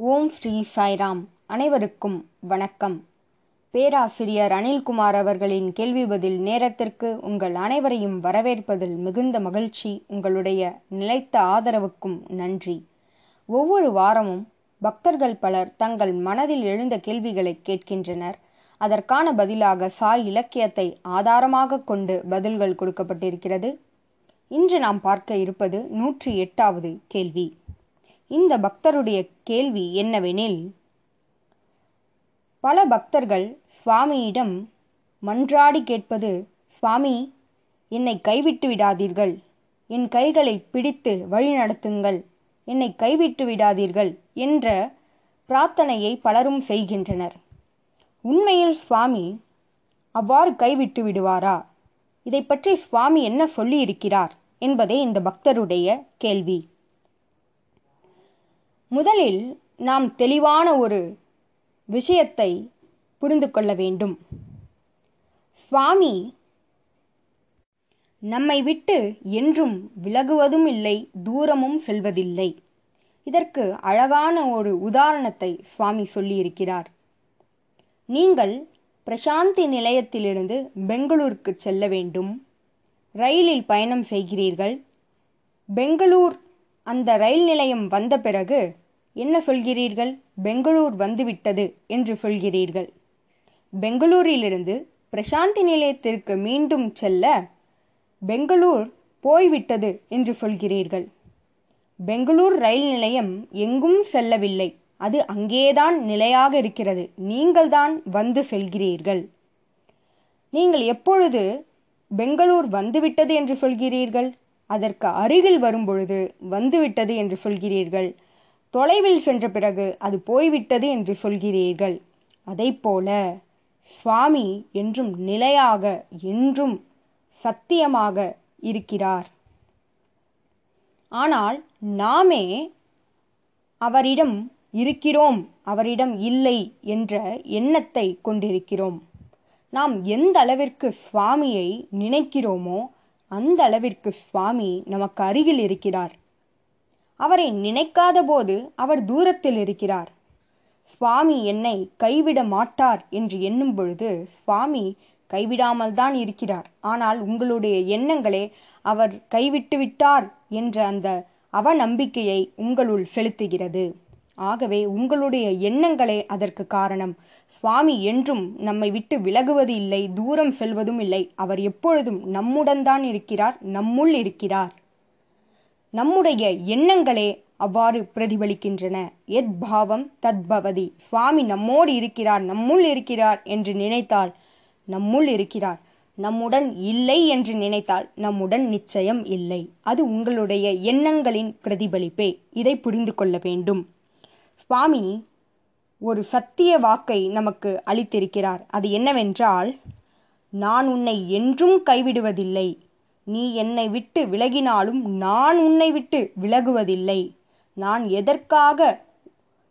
ஓம் ஸ்ரீ சாய்ராம். அனைவருக்கும் வணக்கம். பேராசிரியர் அனில்குமார் அவர்களின் கேள்வி பதில் நேரத்திற்கு உங்கள் அனைவரையும் வரவேற்பதில் மிகுந்த மகிழ்ச்சி உங்களுடைய நிலைத்த ஆதரவுக்கும் நன்றி. ஒவ்வொரு வாரமும் பக்தர்கள் பலர் தங்கள் மனதில் எழுந்த கேள்விகளை கேட்கின்றனர். அதற்கான பதிலாக சாய் இலக்கியத்தை ஆதாரமாக கொண்டு பதில்கள் கொடுக்கப்பட்டிருக்கிறது. இன்று நாம் பார்க்க இருப்பது நூற்றி எட்டாவது கேள்வி. இந்த பக்தருடைய கேள்வி என்னவெனில் பல பக்தர்கள் சுவாமியிடம் மன்றாடி கேட்பது சுவாமி என்னை கைவிட்டு விடாதீர்கள். என் கைகளை பிடித்து வழிநடத்துங்கள் என்னை கைவிட்டு விடாதீர்கள் என்ற பிரார்த்தனையை பலரும் செய்கின்றனர். உண்மையில் சுவாமி அவ்வாறு கைவிட்டு விடுவாரா? இதை பற்றி சுவாமி என்ன சொல்லியிருக்கிறார் என்பதே இந்த பக்தருடைய கேள்வி. முதலில் நாம் தெளிவான ஒரு விஷயத்தை புரிந்து கொள்ள வேண்டும். சுவாமி நம்மை விட்டு என்றும் விலகுவதும் இல்லை தூரமும் செல்வதில்லை. இதற்கு அழகான ஒரு உதாரணத்தை சுவாமி சொல்லியிருக்கிறார். நீங்கள் பிரசாந்தி நிலையத்திலிருந்து பெங்களூருக்கு செல்ல வேண்டும். ரயிலில் பயணம் செய்கிறீர்கள். பெங்களூர் அந்த ரயில் நிலையம் வந்த பிறகு என்ன சொல்கிறீர்கள்? பெங்களூர் வந்துவிட்டது என்று சொல்கிறீர்கள். பெங்களூரிலிருந்து பிரசாந்தி நிலையத்திற்கு மீண்டும் செல்ல பெங்களூர் போய்விட்டது என்று சொல்கிறீர்கள். பெங்களூர் ரயில் நிலையம் எங்கும் செல்லவில்லை. அது அங்கேதான் நிலையாக இருக்கிறது. நீங்கள்தான் வந்து செல்கிறீர்கள். நீங்கள் எப்பொழுது பெங்களூர் வந்துவிட்டது என்று சொல்கிறீர்கள்? அதற்கு அருகில் வரும்பொழுது வந்துவிட்டது என்று சொல்கிறீர்கள். தொலைவில் சென்ற பிறகு அது போய்விட்டது என்று சொல்கிறீர்கள். அதை போல சுவாமி என்றும் நிலையாக என்றும் சத்தியமாக இருக்கிறார். ஆனால் நாமே அவரிடம் இருக்கிறோம் அவரிடம் இல்லை என்ற எண்ணத்தை கொண்டிருக்கிறோம். நாம் எந்த அளவிற்கு சுவாமியை நினைக்கிறோமோ அந்த அளவிற்கு சுவாமி நமக்கு அருகில் இருக்கிறார். அவரை நினைக்காத போது அவர் தூரத்தில் இருக்கிறார். சுவாமி என்னை கைவிட மாட்டார் என்று எண்ணும் பொழுது சுவாமி கைவிடாமல் தான் இருக்கிறார். ஆனால் உங்களுடைய எண்ணங்களே அவர் கைவிட்டு விட்டார் என்ற அந்த அவநம்பிக்கையை உங்களுள் செலுத்துகிறது. ஆகவே உங்களுடைய எண்ணங்களே அதற்கு காரணம். சுவாமி என்றும் நம்மை விட்டு விலகுவது இல்லை தூரம் செல்வதும் இல்லை. அவர் எப்பொழுதும் நம்முடன் தான் இருக்கிறார் நம்முள் இருக்கிறார். நம்முடைய எண்ணங்களே அவ்வாறு பிரதிபலிக்கின்றன. எத் பாவம் தத்பவதி சுவாமி நம்மோடு இருக்கிறார் நம்முள் இருக்கிறார் என்று நினைத்தால் நம்முள் இருக்கிறார். நம்முடன் இல்லை என்று நினைத்தால் நம்முடன் நிச்சயம் இல்லை. அது உங்களுடைய எண்ணங்களின் பிரதிபலிப்பே. இதை புரிந்து கொள்ள வேண்டும். சுவாமி ஒரு சத்திய வாக்கை நமக்கு அளித்திருக்கிறார். அது என்னவென்றால் நான் உன்னை என்றும் கைவிடுவதில்லை. நீ என்னை விட்டு விலகினாலும் நான் உன்னை விட்டு விலகுவதில்லை. நான் எதற்காக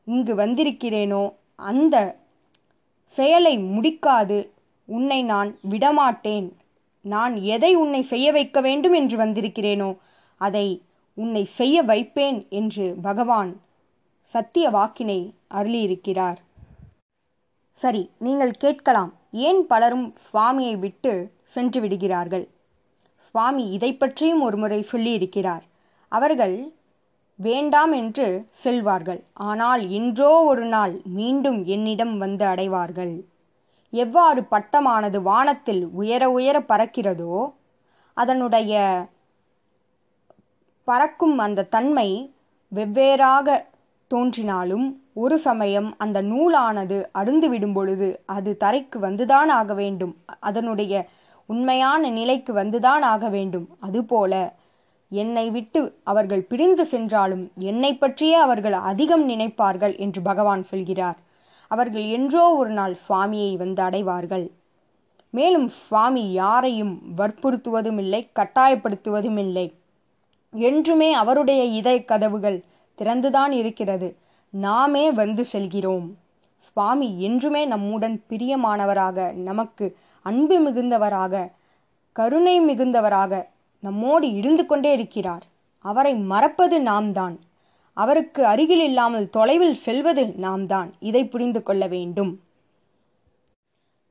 இங்கு வந்திருக்கிறேனோ அந்த செயலை முடிக்காது. உன்னை நான் விடமாட்டேன். நான் எதை உன்னை செய்ய வைக்க வேண்டும் என்று வந்திருக்கிறேனோ அதை உன்னை செய்ய வைப்பேன் என்று பகவான் சத்திய வாக்கினை அருளியிருக்கிறார். சரி நீங்கள் கேட்கலாம் ஏன் பலரும் சுவாமியை விட்டு சென்று விடுகிறார்கள்? சுவாமி இதை பற்றியும் ஒருமுறை சொல்லியிருக்கிறார். அவர்கள் வேண்டாம் என்று செல்வார்கள். ஆனால் இன்றோ ஒரு நாள் மீண்டும் என்னிடம் வந்து அடைவார்கள். எவ்வாறு பட்டமானது வானத்தில் உயர உயர பறக்கிறதோ அதனுடைய பறக்கும் அந்த தன்மை வெவ்வேறாக தோன்றினாலும் ஒரு சமயம் அந்த நூலானது அருந்து விடும் பொழுது அது தரைக்கு வந்துதான் ஆக வேண்டும். அதனுடைய உண்மையான நிலைக்கு வந்துதான் ஆக வேண்டும். அதுபோல என்னை விட்டு அவர்கள் பிரிந்து சென்றாலும் என்னை பற்றியே அவர்கள் அதிகம் நினைப்பார்கள் என்று பகவான் சொல்கிறார். அவர்கள் என்றோ ஒரு நாள் சுவாமியை வந்து அடைவார்கள். மேலும் சுவாமி யாரையும் வற்புறுத்துவதும் இல்லை கட்டாயப்படுத்துவதும் இல்லை என்றுமே அவருடைய இதய கதவுகள் திறந்துதான் இருக்கிறது. நாமே வந்து செல்கிறோம். சுவாமி என்றுமே நம்முடன் பிரியமானவராக நமக்கு அன்பு மிகுந்தவராக கருணை மிகுந்தவராக நம்மோடு இருந்து கொண்டே இருக்கிறார். அவரை மறப்பது நாம் தான் அவருக்கு அருகில் இல்லாமல் தொலைவில் செல்வது நாம் தான் இதை புரிந்து கொள்ள வேண்டும்.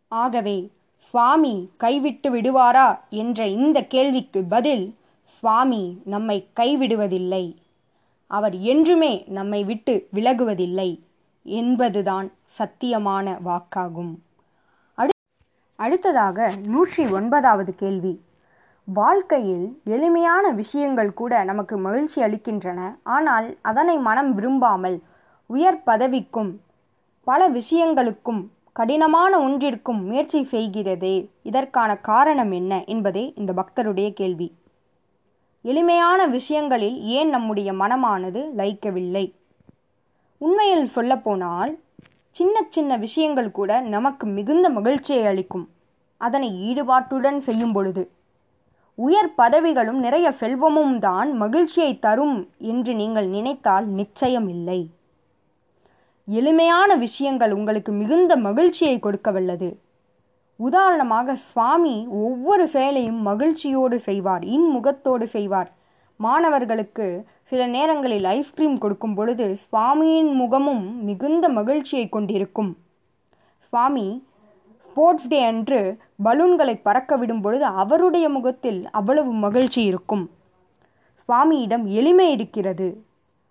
ஆகவே சுவாமி கைவிட்டு விடுவாரா? என்ற இந்த கேள்விக்கு பதில் சுவாமி நம்மை கைவிடுவதில்லை. அவர் என்றுமே நம்மை விட்டு விலகுவதில்லை என்பதுதான் சத்தியமான வாக்காகும். அடுத்ததாக நூற்றி ஒன்பதாவது கேள்வி. வாழ்க்கையில் எளிமையான விஷயங்கள் கூட நமக்கு மகிழ்ச்சி அளிக்கின்றன. ஆனால் அதனை மனம் விரும்பாமல் உயர் பதவிக்கும் பல விஷயங்களுக்கும் கடினமான ஒன்றிற்கும் முயற்சி செய்கிறதே இதற்கான காரணம் என்ன என்பதே இந்த பக்தருடைய கேள்வி. எளிமையான விஷயங்களில் ஏன் நம்முடைய மனமானது லயிக்கவில்லை? உண்மையில் சொல்லப்போனால் சின்ன சின்ன விஷயங்கள் கூட நமக்கு மிகுந்த மகிழ்ச்சியை அளிக்கும். அதனை ஈடுபாட்டுடன் செய்யும் பொழுது உயர் பதவிகளும் நிறைய செல்வமும் தான் மகிழ்ச்சியை தரும் என்று நீங்கள் நினைத்தால் நிச்சயம் இல்லை எளிமையான விஷயங்கள் உங்களுக்கு மிகுந்த மகிழ்ச்சியை கொடுக்க வல்லது உதாரணமாக சுவாமி ஒவ்வொரு செயலையும் மகிழ்ச்சியோடு செய்வார் இன்முகத்தோடு செய்வார். மாணவர்களுக்கு சில நேரங்களில் ஐஸ்கிரீம் கொடுக்கும் பொழுது சுவாமியின் முகமும் மிகுந்த மகிழ்ச்சியை கொண்டிருக்கும். சுவாமி ஸ்போர்ட்ஸ் டே அன்று பலூன்களை பறக்க விடும் பொழுது அவருடைய முகத்தில் அவ்வளவு மகிழ்ச்சி இருக்கும். சுவாமியிடம் எளிமை இருக்கிறது.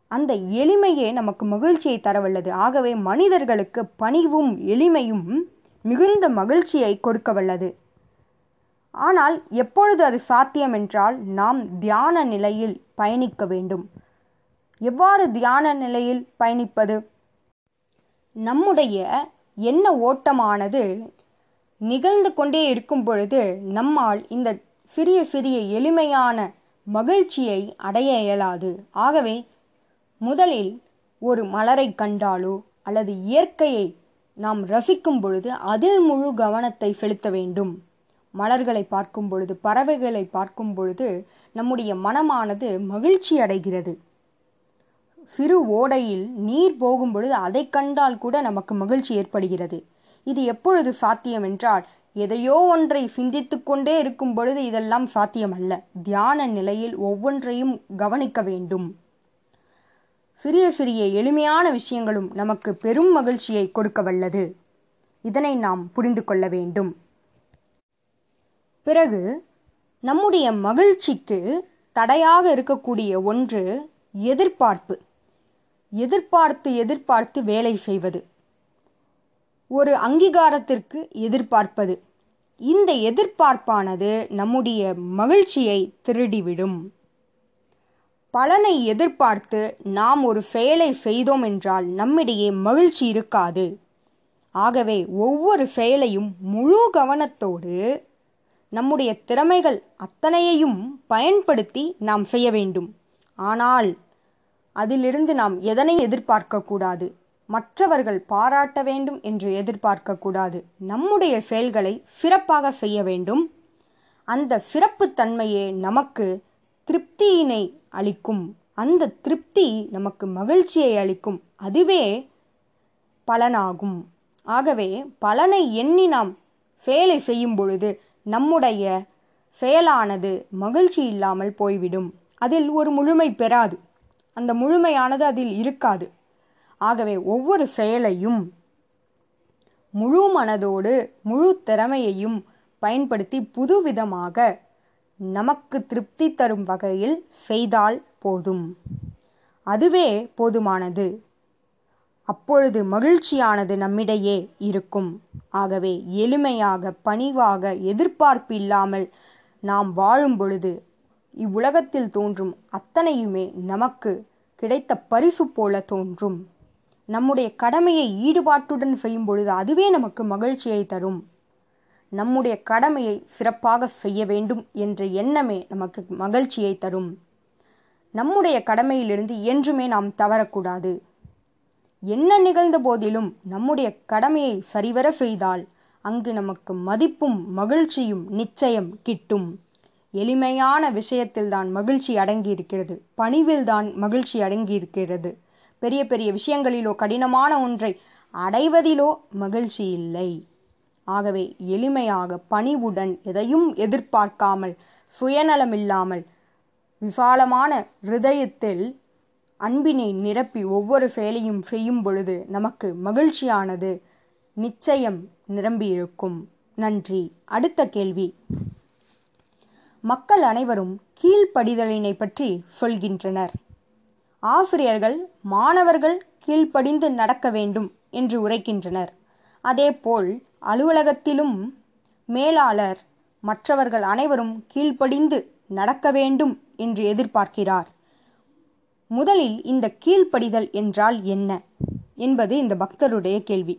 அந்த எளிமையே நமக்கு மகிழ்ச்சியை தரவல்லது. ஆகவே மனிதர்களுக்கு பணிவும் எளிமையும் மிகுந்த மகிழ்ச்சியை கொடுக்க வல்லது. ஆனால் எப்பொழுது அது சாத்தியம் என்றால் நாம் தியான நிலையில் பயணிக்க வேண்டும். எவ்வாறு தியான நிலையில் பயணிப்பது? நம்முடைய எண்ண ஓட்டமானது நிகழ்ந்து கொண்டே இருக்கும் பொழுது நம்மால் இந்த சிறிய சிறிய எளிமையான மகிழ்ச்சியை அடைய இயலாது. ஆகவே முதலில் ஒரு மலரை கண்டாலோ அல்லது இயற்கையை நாம் ரசிக்கும் பொழுது அதில் முழு கவனத்தை செலுத்த வேண்டும். மலர்களை பார்க்கும் பொழுது பறவைகளை பார்க்கும் பொழுது நம்முடைய மனமானது மகிழ்ச்சி அடைகிறது. சிறு ஓடையில் நீர் போகும் பொழுது அதை கண்டால் கூட நமக்கு மகிழ்ச்சி ஏற்படுகிறது. இது எப்பொழுது சாத்தியம் என்றால் எதையோ ஒன்றை சிந்தித்து கொண்டே இருக்கும் பொழுது இதெல்லாம் சாத்தியமல்ல. தியான நிலையில் ஒவ்வொன்றையும் கவனிக்க வேண்டும். சிறிய சிறிய எளிமையான விஷயங்களும் நமக்கு பெரும் மகிழ்ச்சியை கொடுக்க வல்லது. இதனை நாம் புரிந்து கொள்ள வேண்டும். பிறகு நம்முடைய மகிழ்ச்சிக்கு தடையாக இருக்கக்கூடிய ஒன்று எதிர்பார்ப்பு. எதிர்பார்த்து எதிர்பார்த்து வேலை செய்வது. ஒரு அங்கீகாரத்திற்கு எதிர்பார்ப்பது. இந்த எதிர்பார்ப்பானது நம்முடைய மகிழ்ச்சியை திருடிவிடும். பலனை எதிர்பார்த்து நாம் ஒரு செயலை செய்தோம் என்றால் நம்மிடையே மகிழ்ச்சி இருக்காது. ஆகவே ஒவ்வொரு செயலையும் முழு கவனத்தோடு நம்முடைய திறமைகள் அத்தனையையும் பயன்படுத்தி நாம் செய்ய வேண்டும். ஆனால் அதிலிருந்து நாம் எதனை எதிர்பார்க்கக்கூடாது மற்றவர்கள் பாராட்ட வேண்டும் என்று எதிர்பார்க்கக்கூடாது நம்முடைய செயல்களை சிறப்பாக செய்ய வேண்டும். அந்த சிறப்பு தன்மையே நமக்கு திருப்தியினை அளிக்கும். அந்த திருப்தி நமக்கு மகிழ்ச்சியை அளிக்கும். அதுவே பலனாகும். ஆகவே பலனை எண்ணி நாம் செயலை செய்யும் பொழுது நம்முடைய செயலானது மகிழ்ச்சி இல்லாமல் போய்விடும். அதில் ஒரு முழுமை பெறாது. அந்த முழுமையானது அதில் இருக்காது. ஆகவே ஒவ்வொரு செயலையும் முழு மனதோடு முழு திறமையையும் பயன்படுத்தி புதுவிதமாக நமக்கு திருப்தி தரும் வகையில் செய்தால் போதும். அதுவே போதுமானது. அப்பொழுது மகிழ்ச்சியானது நம்மிடையே இருக்கும். ஆகவே எளிமையாக பணிவாக எதிர்பார்ப்பு இல்லாமல் நாம் வாழும் பொழுது இவ்வுலகத்தில் தோன்றும் அத்தனையுமே நமக்கு கிடைத்த பரிசு போல தோன்றும். நம்முடைய கடமையை ஈடுபாட்டுடன் செய்யும் பொழுது அதுவே நமக்கு மகிழ்ச்சியை தரும். நம்முடைய கடமையை சிறப்பாக செய்ய வேண்டும் என்ற எண்ணமே நமக்கு மகிழ்ச்சியை தரும். நம்முடைய கடமையிலிருந்து என்றுமே நாம் தவறக்கூடாது. என்ன நிகழ்ந்த போதிலும் நம்முடைய கடமையை சரிவர செய்தால் அங்கு நமக்கு மதிப்பும் மகிழ்ச்சியும் நிச்சயம் கிட்டும். எளிமையான விஷயத்தில்தான் மகிழ்ச்சி அடங்கியிருக்கிறது. பணிவில்தான் மகிழ்ச்சி அடங்கியிருக்கிறது. பெரிய பெரிய விஷயங்களிலோ கடினமான ஒன்றை அடைவதிலோ மகிழ்ச்சி இல்லை. ஆகவே எளிமையாக பணிவுடன் எதையும் எதிர்பார்க்காமல் சுயநலமில்லாமல் விசாலமான ஹிருதயத்தில் அன்பினை நிரப்பி ஒவ்வொரு செயலையும் செய்யும் பொழுது நமக்கு மகிழ்ச்சியானது நிச்சயம் நிரம்பியிருக்கும். நன்றி. அடுத்த கேள்வி. மக்கள் அனைவரும் கீழ்ப்படிதலினை பற்றி சொல்கின்றனர். ஆசிரியர்கள் மாணவர்கள் கீழ்ப்படிந்து நடக்க வேண்டும் என்று உரைக்கின்றனர். அதேபோல் அலுவலகத்திலும் மேலாளர் மற்றவர்கள் அனைவரும் கீழ்ப்படிந்து நடக்க வேண்டும் என்று எதிர்பார்க்கிறார். முதலில் இந்த கீழ்ப்படிதல் என்றால் என்ன என்பது இந்த பக்தருடைய கேள்வி.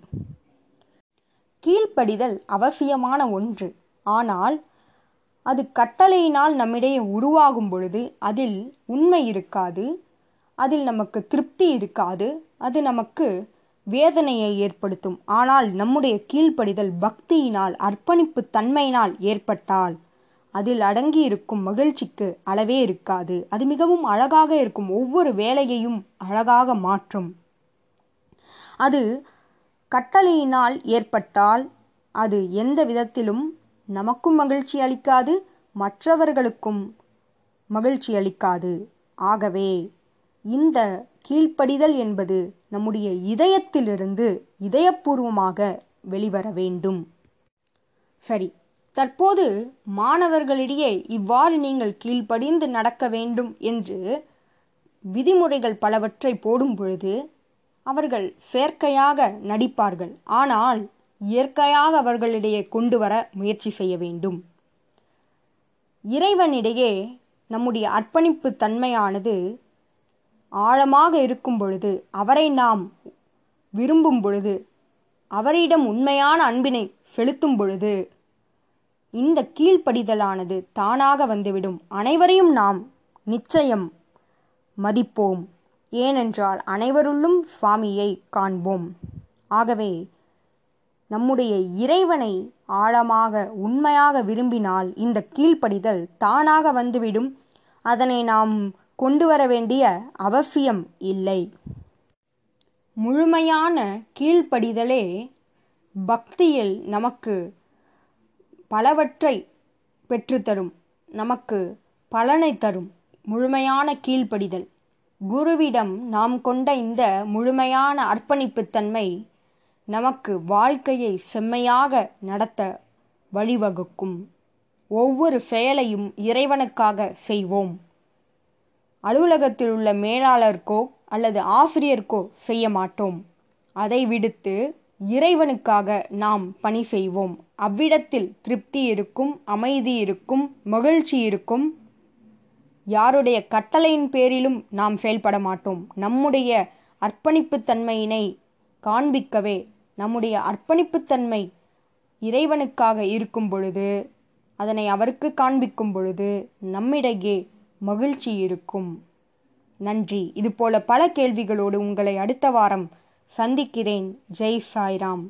கீழ்ப்படிதல் அவசியமான ஒன்று. ஆனால் அது கட்டளையினால் நம்மிடையே உருவாகும் பொழுது அதில் உண்மை இருக்காது அதில் நமக்கு திருப்தி இருக்காது அது நமக்கு வேதனையை ஏற்படுத்தும். ஆனால் நம்முடைய கீழ்ப்படிதல் பக்தியினால் அர்ப்பணிப்பு தன்மையினால் ஏற்பட்டால் அதில் அடங்கி இருக்கும் மகிழ்ச்சிக்கு அளவே இருக்காது. அது மிகவும் அழகாக இருக்கும். ஒவ்வொரு வேலையையும் அழகாக மாற்றும். அது கட்டளையினால் ஏற்பட்டால் அது எந்த விதத்திலும் நமக்கும் மகிழ்ச்சி அளிக்காது மற்றவர்களுக்கும் மகிழ்ச்சி அளிக்காது. ஆகவே இந்த கீழ்ப்படிதல் என்பது நம்முடைய இதயத்திலிருந்து இதயபூர்வமாக வெளிவர வேண்டும். சரி தற்போது மாணவர்களிடையே இவ்வாறு நீங்கள் கீழ்ப்படிந்து நடக்க வேண்டும் என்று விதிமுறைகள் பலவற்றை போடும் பொழுது அவர்கள் செயற்கையாக நடிப்பார்கள். ஆனால் இயற்கையாக அவர்களிடையே கொண்டு வர முயற்சி செய்ய வேண்டும். இறைவனிடையே நம்முடைய அர்ப்பணிப்பு தன்மையானது ஆழமாக இருக்கும் பொழுது அவரை நாம் விரும்பும் பொழுது அவரிடம் உண்மையான அன்பினை செலுத்தும் பொழுது இந்த கீழ்ப்படிதலானது தானாக வந்துவிடும். அனைவரையும் நாம் நிச்சயம் மதிப்போம். ஏனென்றால் அனைவருள்ளும் சுவாமியை காண்போம். ஆகவே நம்முடைய இறைவனை ஆழமாக உண்மையாக விரும்பினால் இந்த கீழ்ப்படிதல் தானாக வந்துவிடும். அதனை நாம் கொண்டு வர வேண்டிய அவசியம் இல்லை. முழுமையான கீழ்ப்படிதலே பக்தியில் நமக்கு பலவற்றை பெற்றுத்தரும் நமக்கு பலனை தரும். முழுமையான கீழ்ப்படிதல். குருவிடம் நாம் கொண்ட இந்த முழுமையான அர்ப்பணிப்புத்தன்மை நமக்கு வாழ்க்கையை செம்மையாக நடத்த வழிவகுக்கும். ஒவ்வொரு செயலையும் இறைவனுக்காக செய்வோம். அலுவலகத்தில் உள்ள மேலாளருக்கோ அல்லது ஆசிரியருக்கோ செய்ய மாட்டோம். அதை விடுத்து இறைவனுக்காக நாம் பணி செய்வோம். அவ்விடத்தில் திருப்தி இருக்கும் அமைதி இருக்கும் மகிழ்ச்சி இருக்கும். யாருடைய கட்டளையின் பேரிலும் நாம் செயல்பட மாட்டோம். நம்முடைய அர்ப்பணிப்புத்தன்மையினை காண்பிக்கவே நம்முடைய அர்ப்பணிப்புத்தன்மை இறைவனுக்காக இருக்கும் பொழுது அதனை அவருக்கு காண்பிக்கும் பொழுது நம்மிடையே மகிழ்ச்சி இருக்கும். நன்றி. இதுபோல பல கேள்விகளோடு உங்களை அடுத்த வாரம் சந்திக்கிறேன். ஜெய் சாய்ராம்.